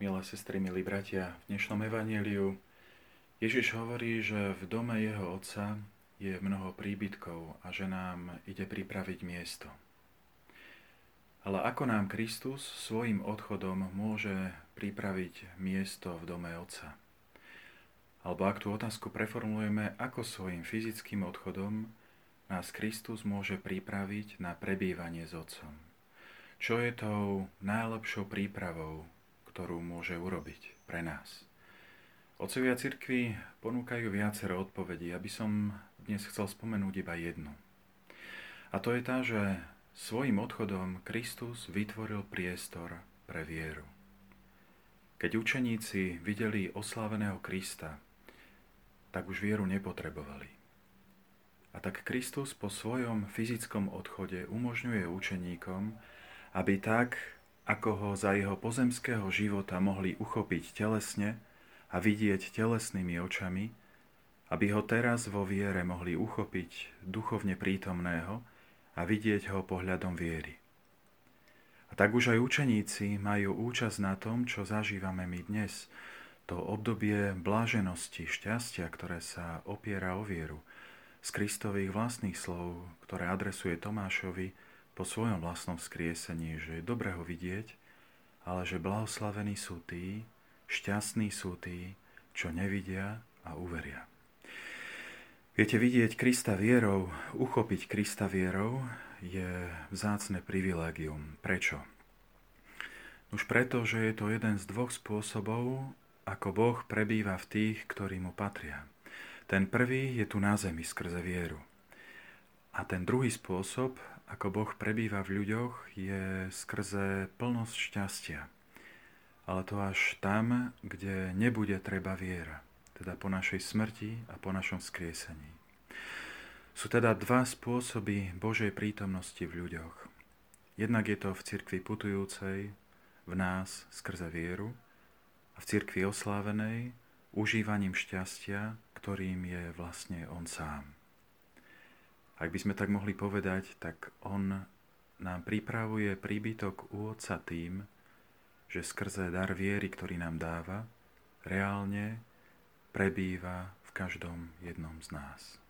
Milé sestry, milí bratia, v dnešnom evaníliu Ježiš hovorí, že v dome jeho otca je mnoho príbytkov a že nám ide pripraviť miesto. Ale ako nám Kristus svojim odchodom môže pripraviť miesto v dome otca? Alebo ak tú otázku preformulujeme, ako svojim fyzickým odchodom nás Kristus môže pripraviť na prebývanie s Otcom. Čo je tou najlepšou prípravou ktorú môže urobiť pre nás. Otcovia cirkvi ponúkajú viacero odpovedí, aby som dnes chcel spomenúť iba jednu. A to je tá, že svojim odchodom Kristus vytvoril priestor pre vieru. Keď učeníci videli osláveného Krista, tak už vieru nepotrebovali. A tak Kristus po svojom fyzickom odchode umožňuje učeníkom, aby tak, ako ho za jeho pozemského života mohli uchopiť telesne a vidieť telesnými očami, aby ho teraz vo viere mohli uchopiť duchovne prítomného a vidieť ho pohľadom viery. A tak už aj učeníci majú účasť na tom, čo zažívame my dnes, to obdobie bláženosti, šťastia, ktoré sa opiera o vieru, z Kristových vlastných slov, ktoré adresuje Tomášovi, po svojom vlastnom skriesení, že je dobré ho vidieť, ale že blahoslavení sú tí, šťastní sú tí, čo nevidia a uveria. Viete, vidieť Krista vierou, uchopiť Krista vierou je vzácne privilégium. Prečo? Už preto, že je to jeden z dvoch spôsobov, ako Boh prebýva v tých, ktorí mu patria. Ten prvý je tu na zemi skrze vieru. A ten druhý spôsob, ako Boh prebýva v ľuďoch, je skrze plnosť šťastia. Ale to až tam, kde nebude treba viera, teda po našej smrti a po našom skriesení. Sú teda dva spôsoby Božej prítomnosti v ľuďoch. Jednak je to v cirkvi putujúcej, v nás skrze vieru, a v cirkvi oslávenej užívaním šťastia, ktorým je vlastne On sám. Ak by sme tak mohli povedať, tak On nám pripravuje príbytok u Otca tým, že skrze dar viery, ktorý nám dáva, reálne prebýva v každom jednom z nás.